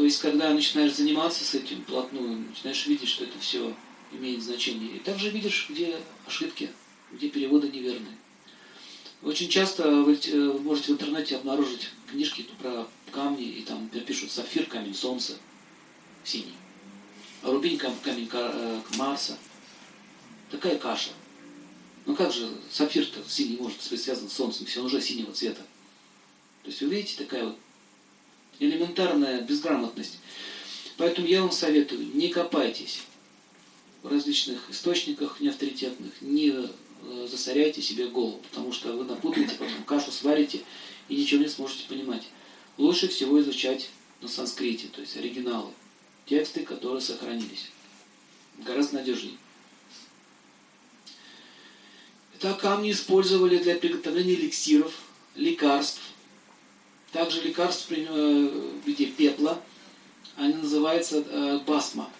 То есть, когда начинаешь заниматься с этим плотную, начинаешь видеть, что это все имеет значение. И также видишь, где ошибки, где переводы неверные. Очень часто вы э, можете в интернете обнаружить книжки про камни, и там пишут сапфир, камень солнца, синий. А рубин, камень э, Марса. Такая каша. Ну как же сапфир-то синий может быть связан с солнцем, если он уже синего цвета? То есть вы видите, такая вот элементарная безграмотность. Поэтому я вам советую, не копайтесь в различных источниках неавторитетных, не э, засоряйте себе голову, потому что вы напутаете, потом кашу сварите и ничего не сможете понимать. Лучше всего изучать на санскрите, то есть оригиналы, тексты, которые сохранились. Гораздо надежнее. Это камни использовали для приготовления эликсиров, лекарств. Также лекарств э, в виде пепла. Они называются э, басма.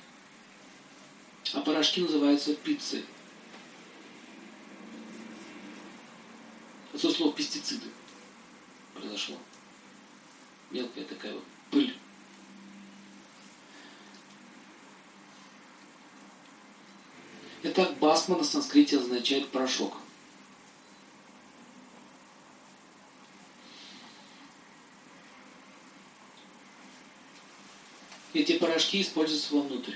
А порошки называются пиццы. Отсюда слово пестициды произошло. Мелкая такая вот пыль. Итак, басма на санскрите означает порошок. Эти порошки используются вовнутрь.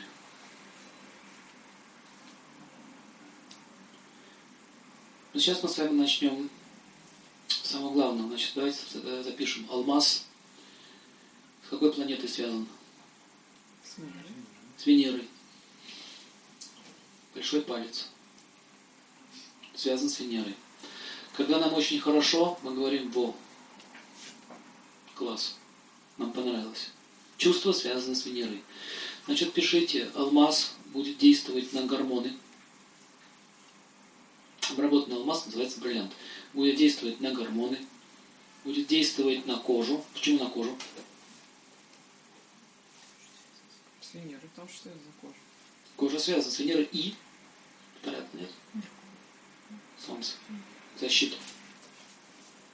Но ну, сейчас мы с вами начнем с самого главного. Значит, давайте запишем. Алмаз с какой планетой связан? С Венерой. С Венерой. Большой палец. Связан с Венерой. Когда нам очень хорошо, мы говорим «во». Класс. Нам понравилось. Чувство связано с Венерой. Значит, пишите, алмаз будет действовать на гормоны. Обработанный алмаз называется бриллиант. Будет действовать на гормоны, будет действовать на кожу. Почему на кожу? С Венерой, потому что связана кожа. Кожа связана с Венерой и понятно, нет? Солнце. Защита.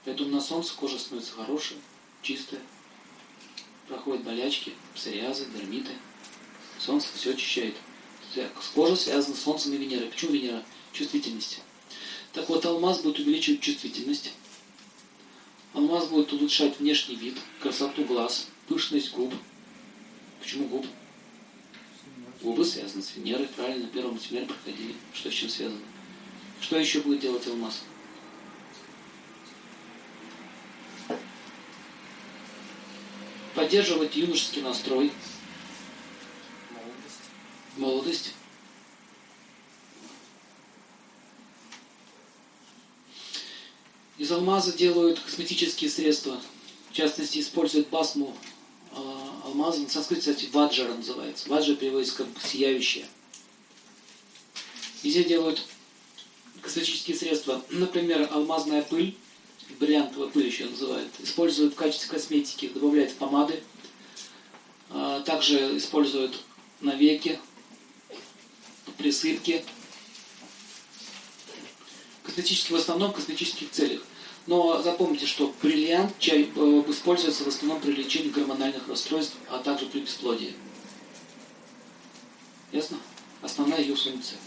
Поэтому на солнце кожа становится хорошая, чистая проходят болячки, псориазы, дермиты. Солнце все очищает. Кожа связана с Солнцем и Венерой. Почему Венера? Чувствительность. Так вот, алмаз будет увеличивать чувствительность. Алмаз будет улучшать внешний вид, красоту глаз, пышность губ. Почему губ? Губы связаны с Венерой, правильно, на первом семинаре проходили. Что с чем связано? Что еще будет делать алмаз? Поддерживать юношеский настрой, молодость. молодость. Из алмаза делают косметические средства. В частности, используют басму э, алмаза. На санскрите, кстати, ваджара называется. Ваджа переводится как сияющее. И здесь делают косметические средства. Например, алмазная пыль бриллиантовая пыль еще называют, используют в качестве косметики, добавляют в помады, а, также используют на веки, присыпки, косметически в основном в косметических целях. Но запомните, что бриллиант чай э, используется в основном при лечении гормональных расстройств, а также при бесплодии. Ясно? Основная ее функция.